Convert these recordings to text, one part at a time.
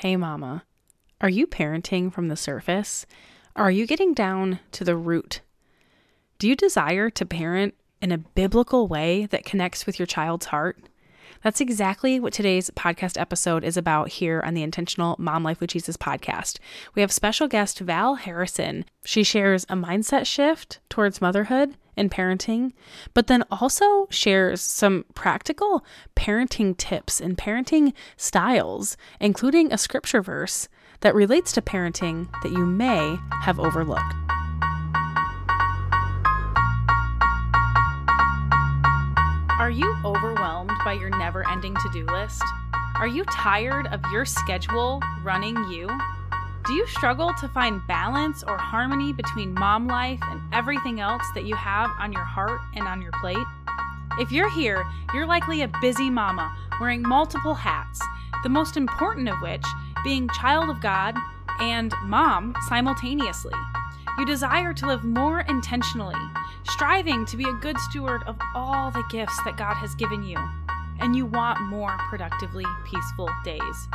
Hey, Mama. Are you parenting from the surface? Are you getting down to the root? Do you desire to parent in a biblical way that connects with your child's heart? That's exactly what today's podcast episode is about here on the Intentional Mom Life with Jesus podcast. We have special guest Val Harrison. She shares a mindset shift towards motherhood and parenting, but then also shares some practical parenting tips and parenting styles, including a scripture verse that relates to parenting that you may have overlooked. Are you overwhelmed by your never ending to do list? Are you tired of your schedule running you? Do you struggle to find balance or harmony between mom life and everything else that you have on your heart and on your plate? If you're here, you're likely a busy mama wearing multiple hats, the most important of which being child of God and mom simultaneously. You desire to live more intentionally, striving to be a good steward of all the gifts that God has given you, and you want more productively peaceful days.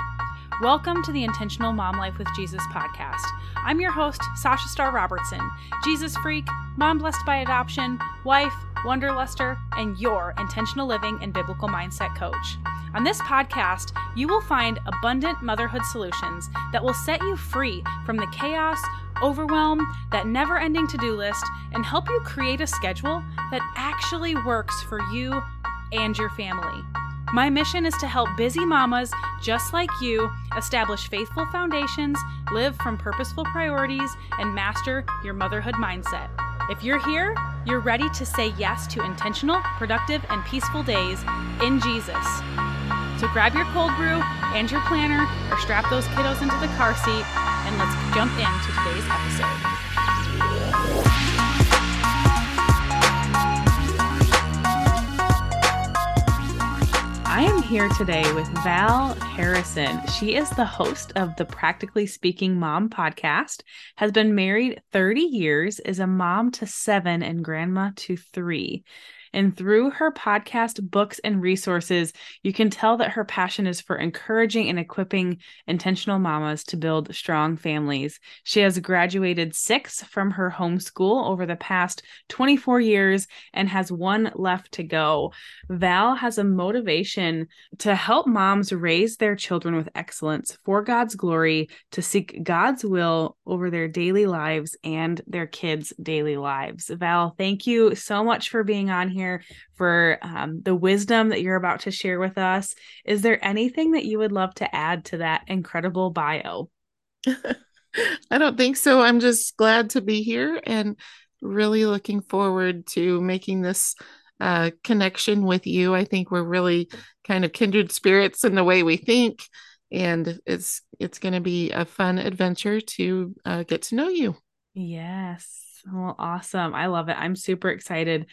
Welcome to the Intentional Mom Life with Jesus podcast. I'm your host, Sasha Star Robertson, Jesus freak, mom blessed by adoption, wife, wanderluster, and your intentional living and biblical mindset coach. On this podcast, you will find abundant motherhood solutions that will set you free from the chaos, overwhelm, that never ending to do list, and help you create a schedule that actually works for you and your family. My mission is to help busy mamas just like you establish faithful foundations, live from purposeful priorities, and master your motherhood mindset. If you're here, you're ready to say yes to intentional, productive, and peaceful days in Jesus. So grab your cold brew and your planner or strap those kiddos into the car seat and let's jump into today's episode. I am here today with Val Harrison. She is the host of the Practically Speaking Mom podcast, has been married 30 years, is a mom to seven and grandma to three. And through her podcast, books, and resources, you can tell that her passion is for encouraging and equipping intentional mamas to build strong families. She has graduated six from her homeschool over the past 24 years and has one left to go. Val has a motivation to help moms raise their children with excellence for God's glory, to seek God's will over their daily lives and their kids' daily lives. Val, thank you so much for being on here here for um, the wisdom that you're about to share with us. Is there anything that you would love to add to that incredible bio? I don't think so. I'm just glad to be here and really looking forward to making this uh, connection with you. I think we're really kind of kindred spirits in the way we think, and it's it's going to be a fun adventure to uh, get to know you. Yes. Well, awesome. I love it. I'm super excited.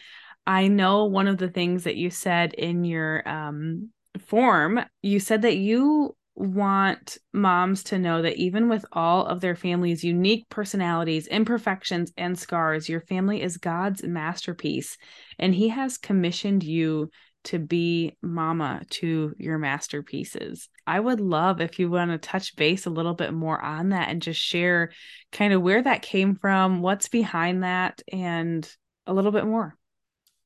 I know one of the things that you said in your um, form, you said that you want moms to know that even with all of their family's unique personalities, imperfections, and scars, your family is God's masterpiece. And He has commissioned you to be mama to your masterpieces. I would love if you want to touch base a little bit more on that and just share kind of where that came from, what's behind that, and a little bit more.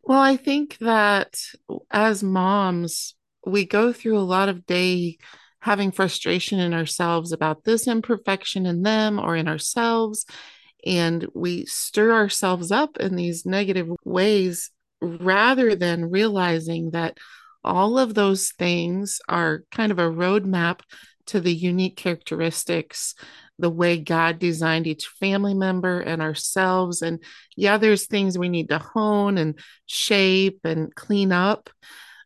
Well, I think that as moms, we go through a lot of day having frustration in ourselves about this imperfection in them or in ourselves. And we stir ourselves up in these negative ways rather than realizing that all of those things are kind of a roadmap to the unique characteristics the way God designed each family member and ourselves. And yeah, there's things we need to hone and shape and clean up,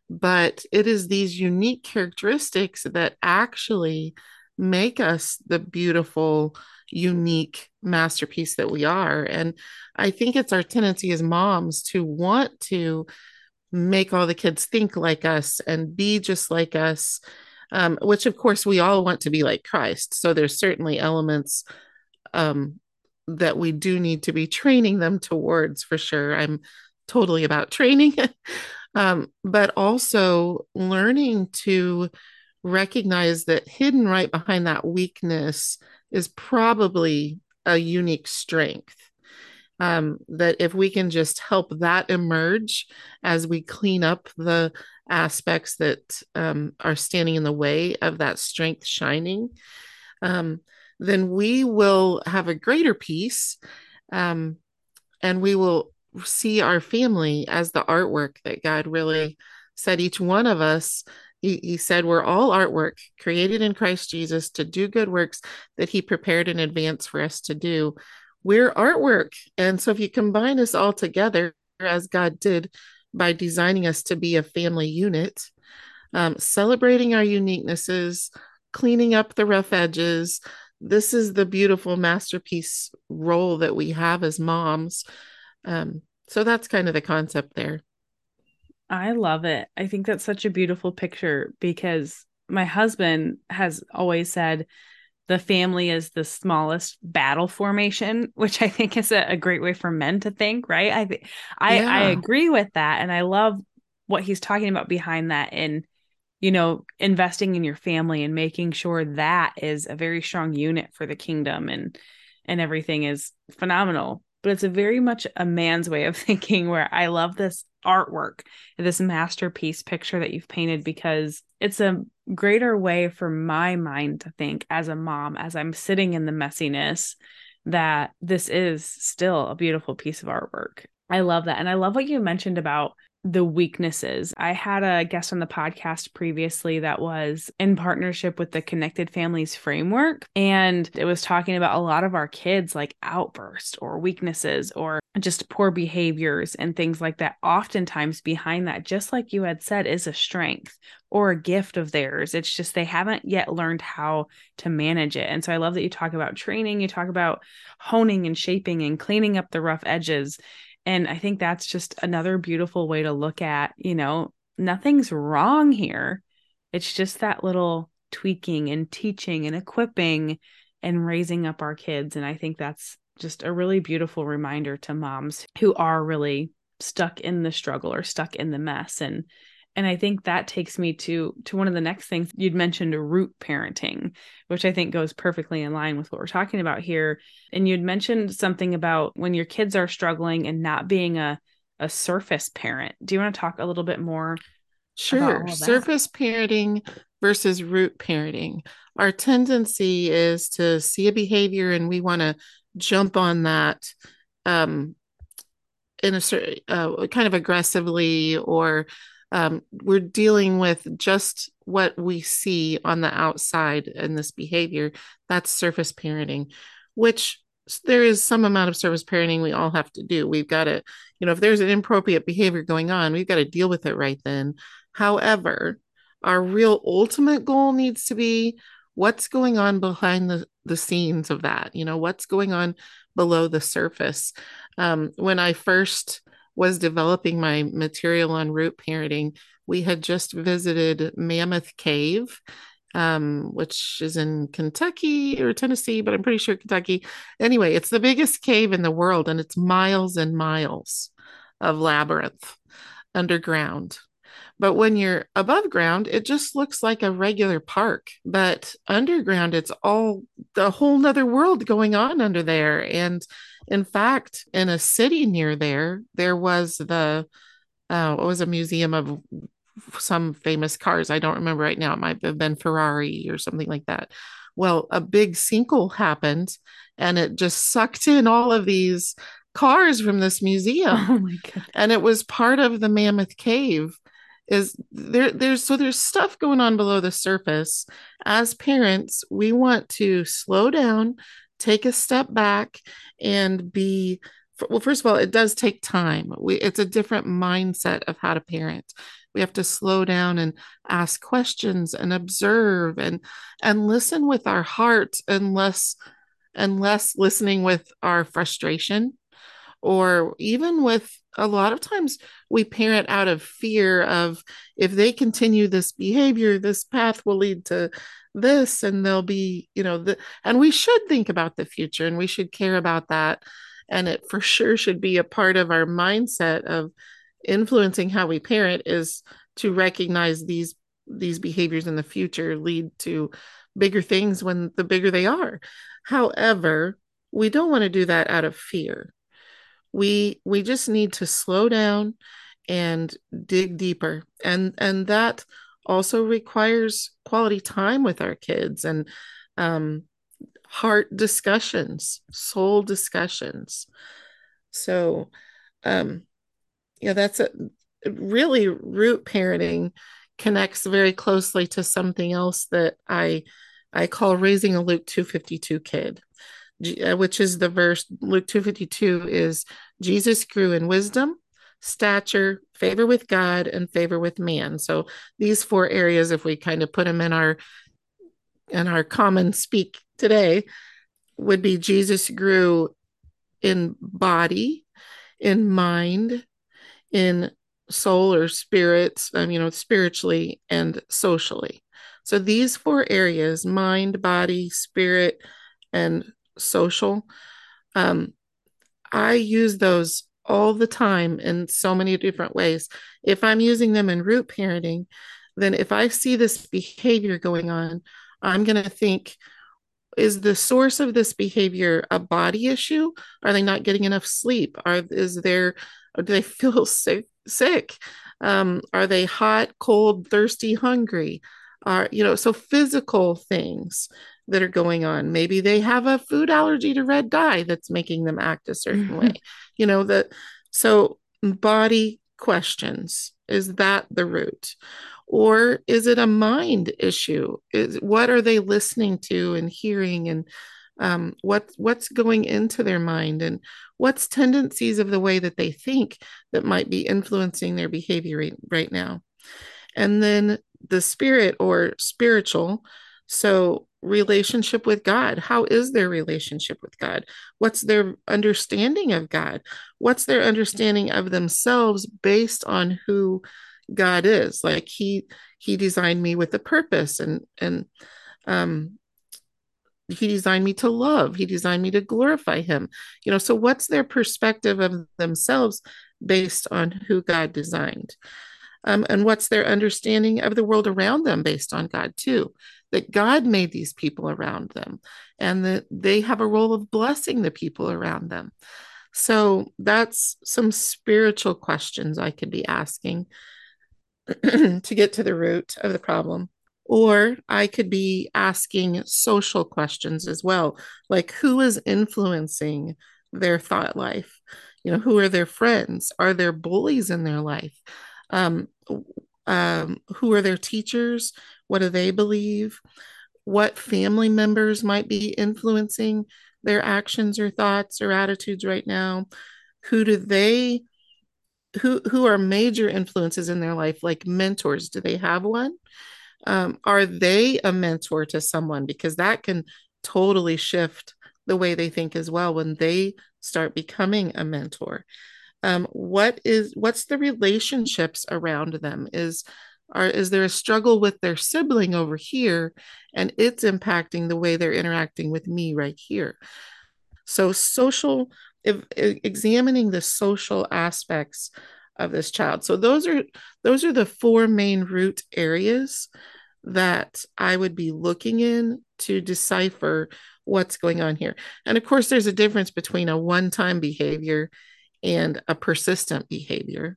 but it is these unique characteristics that actually make us the beautiful, unique masterpiece that we are. And I think it's our tendency as moms to want to make all the kids think like us and be just like us um, which of course we all want to be like Christ. So there's certainly elements um, that we do need to be training them towards for sure. I'm totally about training, um, but also learning to recognize that hidden right behind that weakness is probably a unique strength. Um, that if we can just help that emerge as we clean up the aspects that um, are standing in the way of that strength shining, um, then we will have a greater peace um, and we will see our family as the artwork that God really said each one of us. He, he said, We're all artwork created in Christ Jesus to do good works that He prepared in advance for us to do. We're artwork. And so if you combine us all together, as God did by designing us to be a family unit, um, celebrating our uniquenesses, cleaning up the rough edges, this is the beautiful masterpiece role that we have as moms. Um, so that's kind of the concept there. I love it. I think that's such a beautiful picture because my husband has always said the family is the smallest battle formation, which I think is a, a great way for men to think, right? I I, yeah. I agree with that. And I love what he's talking about behind that in you know, investing in your family and making sure that is a very strong unit for the kingdom and and everything is phenomenal. But it's a very much a man's way of thinking where I love this artwork, this masterpiece picture that you've painted because it's a greater way for my mind to think as a mom as I'm sitting in the messiness that this is still a beautiful piece of artwork. I love that. And I love what you mentioned about the weaknesses. I had a guest on the podcast previously that was in partnership with the Connected Families Framework. And it was talking about a lot of our kids like outbursts or weaknesses or just poor behaviors and things like that. Oftentimes, behind that, just like you had said, is a strength or a gift of theirs. It's just they haven't yet learned how to manage it. And so I love that you talk about training, you talk about honing and shaping and cleaning up the rough edges and I think that's just another beautiful way to look at, you know, nothing's wrong here. It's just that little tweaking and teaching and equipping and raising up our kids. And I think that's just a really beautiful reminder to moms who are really stuck in the struggle or stuck in the mess and and i think that takes me to to one of the next things. You'd mentioned root parenting which i think goes perfectly in line with what we're talking about here. And you'd mentioned something about when your kids are struggling and not being a a surface parent. Do you want to talk a little bit more sure. surface parenting versus root parenting. Our tendency is to see a behavior and we want to jump on that um in a certain uh, kind of aggressively or um, we're dealing with just what we see on the outside in this behavior. That's surface parenting, which there is some amount of surface parenting we all have to do. We've got to, you know, if there's an inappropriate behavior going on, we've got to deal with it right then. However, our real ultimate goal needs to be what's going on behind the, the scenes of that, you know, what's going on below the surface. Um, when I first was developing my material on root parenting, we had just visited Mammoth Cave, um, which is in Kentucky or Tennessee, but I'm pretty sure Kentucky. Anyway, it's the biggest cave in the world and it's miles and miles of labyrinth underground. But when you're above ground, it just looks like a regular park. But underground, it's all the whole nother world going on under there. And in fact, in a city near there, there was the uh, what was a museum of some famous cars. I don't remember right now. It might have been Ferrari or something like that. Well, a big sinkhole happened and it just sucked in all of these cars from this museum. Oh my god. And it was part of the Mammoth Cave is there there's so there's stuff going on below the surface as parents we want to slow down take a step back and be well first of all it does take time. We it's a different mindset of how to parent. We have to slow down and ask questions and observe and and listen with our heart and less and less listening with our frustration or even with a lot of times we parent out of fear of if they continue this behavior this path will lead to this and they'll be you know the and we should think about the future and we should care about that and it for sure should be a part of our mindset of influencing how we parent is to recognize these these behaviors in the future lead to bigger things when the bigger they are. However, we don't want to do that out of fear. We we just need to slow down and dig deeper. And and that also requires quality time with our kids and um, heart discussions, soul discussions. So, um, yeah, that's a really root parenting connects very closely to something else that I I call raising a Luke 252 kid, uh, which is the verse Luke 252 is Jesus grew in wisdom, stature, favor with God, and favor with man. So these four areas, if we kind of put them in our in our common speak today, would be Jesus grew in body, in mind, in soul or spirits, um, you know, spiritually and socially. So these four areas mind, body, spirit, and social um, I use those all the time in so many different ways. If I'm using them in root parenting, then if I see this behavior going on, I'm going to think, is the source of this behavior a body issue? Are they not getting enough sleep? Are is there do they feel sick sick? Um, are they hot, cold, thirsty, hungry? Are you know, so physical things that are going on. Maybe they have a food allergy to red dye that's making them act a certain way. You know, that so body questions is that the root? Or is it a mind issue? Is what are they listening to and hearing and um, what what's going into their mind and what's tendencies of the way that they think that might be influencing their behavior right, right now and then the spirit or spiritual so relationship with God? How is their relationship with God? What's their understanding of God? What's their understanding of themselves based on who God is? Like he he designed me with a purpose and and um he designed me to love he designed me to glorify him you know so what's their perspective of themselves based on who god designed um, and what's their understanding of the world around them based on god too that God made these people around them and that they have a role of blessing the people around them. So that's some spiritual questions I could be asking to get to the root of the problem. Or I could be asking social questions as well, like who is influencing their thought life? You know, who are their friends? Are there bullies in their life? Um, um, who are their teachers? What do they believe? What family members might be influencing their actions or thoughts or attitudes right now? Who do they who who are major influences in their life like mentors do they have one um, are they a mentor to someone because that can totally shift the way they think as well when they start becoming a mentor um, what is what's the relationships around them? Is are is there a struggle with their sibling over here and it's impacting the way they're interacting with me right here? So social if, examining the social aspects of this child. So those are those are the four main root areas that i would be looking in to decipher what's going on here. And of course there's a difference between a one-time behavior and a persistent behavior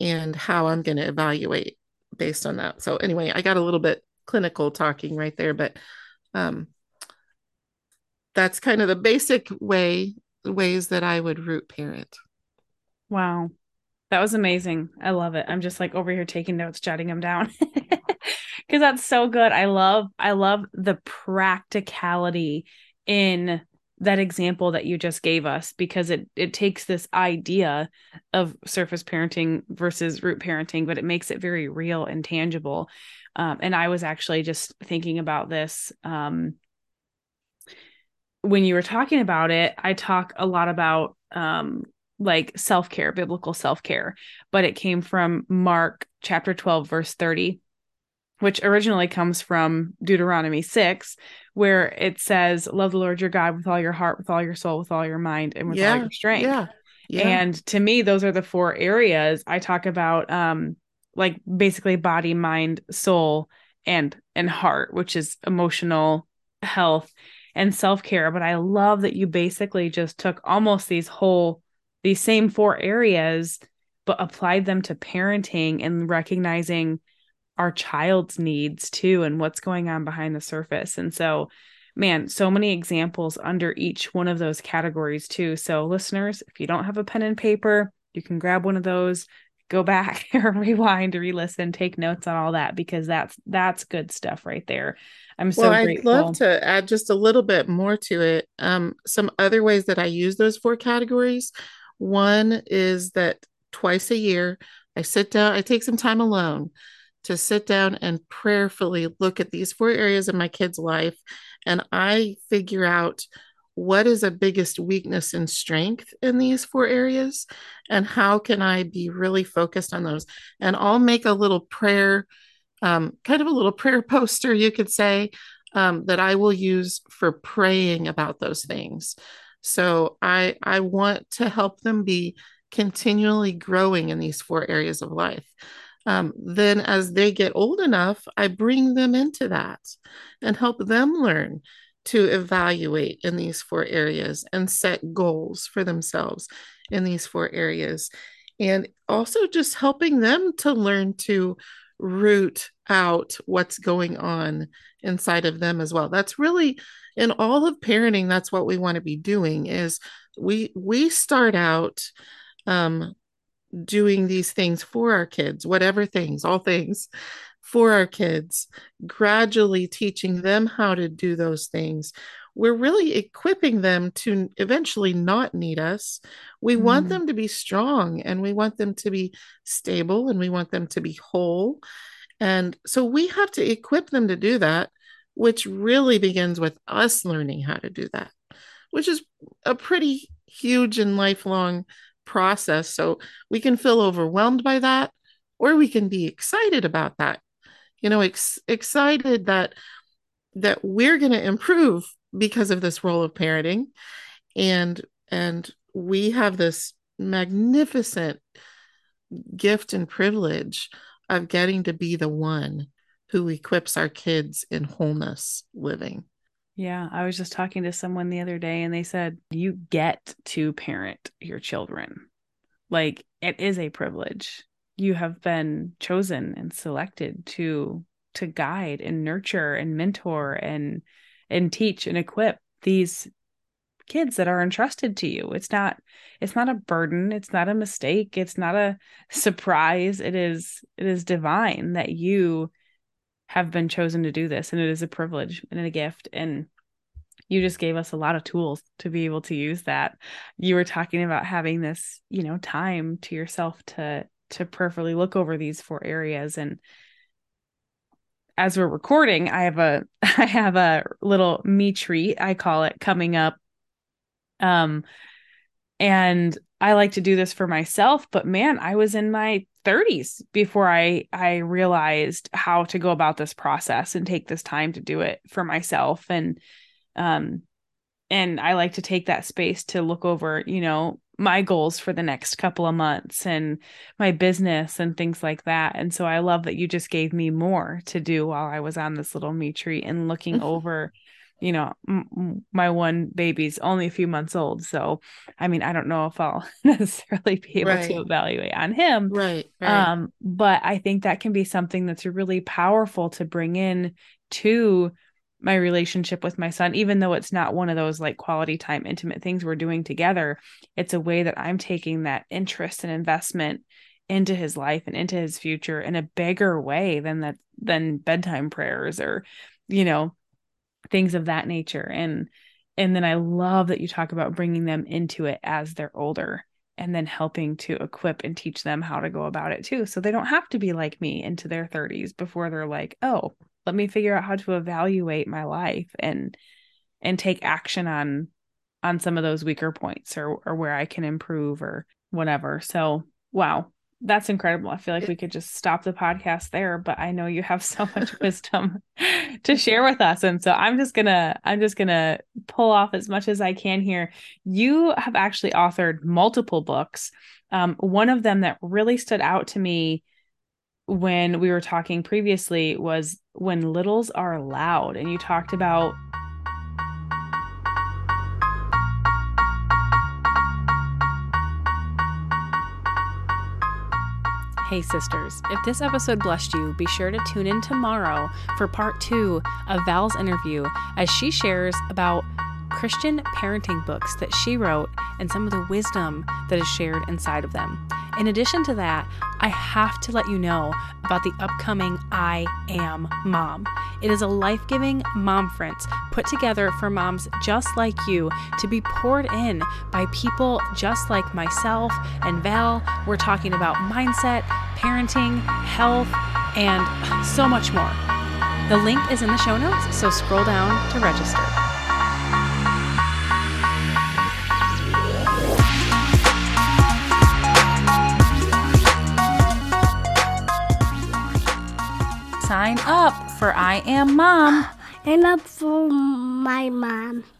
and how i'm going to evaluate based on that. So anyway, I got a little bit clinical talking right there, but um, that's kind of the basic way ways that I would root parent. Wow. That was amazing. I love it. I'm just like over here taking notes, jotting them down. Cuz that's so good. I love I love the practicality in that example that you just gave us because it it takes this idea of surface parenting versus root parenting but it makes it very real and tangible. Um, and i was actually just thinking about this um, when you were talking about it i talk a lot about um, like self-care biblical self-care but it came from mark chapter 12 verse 30 which originally comes from Deuteronomy 6, where it says, Love the Lord your God with all your heart, with all your soul, with all your mind, and with yeah, all your strength. Yeah, yeah. And to me, those are the four areas I talk about. Um, like basically body, mind, soul, and and heart, which is emotional health and self-care. But I love that you basically just took almost these whole these same four areas but applied them to parenting and recognizing our child's needs too and what's going on behind the surface. And so man, so many examples under each one of those categories too. So listeners, if you don't have a pen and paper, you can grab one of those, go back or rewind, re-listen, take notes on all that because that's that's good stuff right there. I'm so well. I'd love to add just a little bit more to it. Um, some other ways that I use those four categories. One is that twice a year, I sit down, I take some time alone to sit down and prayerfully look at these four areas of my kid's life and I figure out what is a biggest weakness and strength in these four areas and how can I be really focused on those. And I'll make a little prayer, um, kind of a little prayer poster, you could say, um, that I will use for praying about those things. So I I want to help them be continually growing in these four areas of life um, then as they get old enough, I bring them into that and help them learn to evaluate in these four areas and set goals for themselves in these four areas. And also just helping them to learn to root out what's going on inside of them as well. That's really in all of parenting, that's what we want to be doing is we we start out um, doing these things for our kids, whatever things, all things for our kids, gradually teaching them how to do those things. We're really equipping them to eventually not need us. We mm. want them to be strong and we want them to be stable and we want them to be whole. And so we have to equip them to do that, which really begins with us learning how to do that, which is a pretty huge and lifelong process. So we can feel overwhelmed by that, or we can be excited about that. You know, ex- excited that that we're going to improve because of this role of parenting, and and we have this magnificent gift and privilege of getting to be the one who equips our kids in wholeness living. Yeah, I was just talking to someone the other day and they said you get to parent your children. Like it is a privilege. You have been chosen and selected to to guide and nurture and mentor and and teach and equip these kids that are entrusted to you. It's not it's not a burden, it's not a mistake, it's not a surprise. It is it is divine that you have been chosen to do this and it is a privilege and a gift and you just gave us a lot of tools to be able to use that. You were talking about having this you know time to yourself to to prayerfully look over these four areas and as we're recording i have a i have a little me treat i call it coming up. Um and i like to do this for myself but man i was in my 30s before I I realized how to go about this process and take this time to do it for myself and um and I like to take that space to look over, you know, my goals for the next couple of months and my business and things like that. And so I love that you just gave me more to do while I was on this little me treat and looking over you know, m- my one baby's only a few months old. So, I mean, I don't know if I'll necessarily be able right. to evaluate on him. Right, right. Um, but I think that can be something that's really powerful to bring in to my relationship with my son, even though it's not one of those like quality time, intimate things we're doing together. It's a way that I'm taking that interest and investment into his life and into his future in a bigger way than that than bedtime prayers or you know things of that nature. And and then i love that you talk about bringing them into it as they're older and then helping to equip and teach them how to go about it too. So they don't have to be like me into their 30s before they're like oh let me figure out how to evaluate my life and and take action on on some of those weaker points or or where I can improve or whatever. So, wow that's incredible. I feel like we could just stop the podcast there, but I know you have so much wisdom to share with us. And so I'm just going to I'm just going to pull off as much as I can here. You have actually authored multiple books. Um, one of them that really stood out to me when we were talking previously was when littles are loud. And you talked about Hey, sisters, if this episode blessed you, be sure to tune in tomorrow for part two of Val's interview as she shares about Christian parenting books that she wrote and some of the wisdom that is shared inside of them. In addition to that, I have to let you know about the upcoming I Am Mom. It is a life giving momference put together for moms just like you to be poured in by people just like myself and Val. We're talking about mindset, parenting, health, and so much more. The link is in the show notes, so scroll down to register. sign up for I Am Mom. And up for my mom.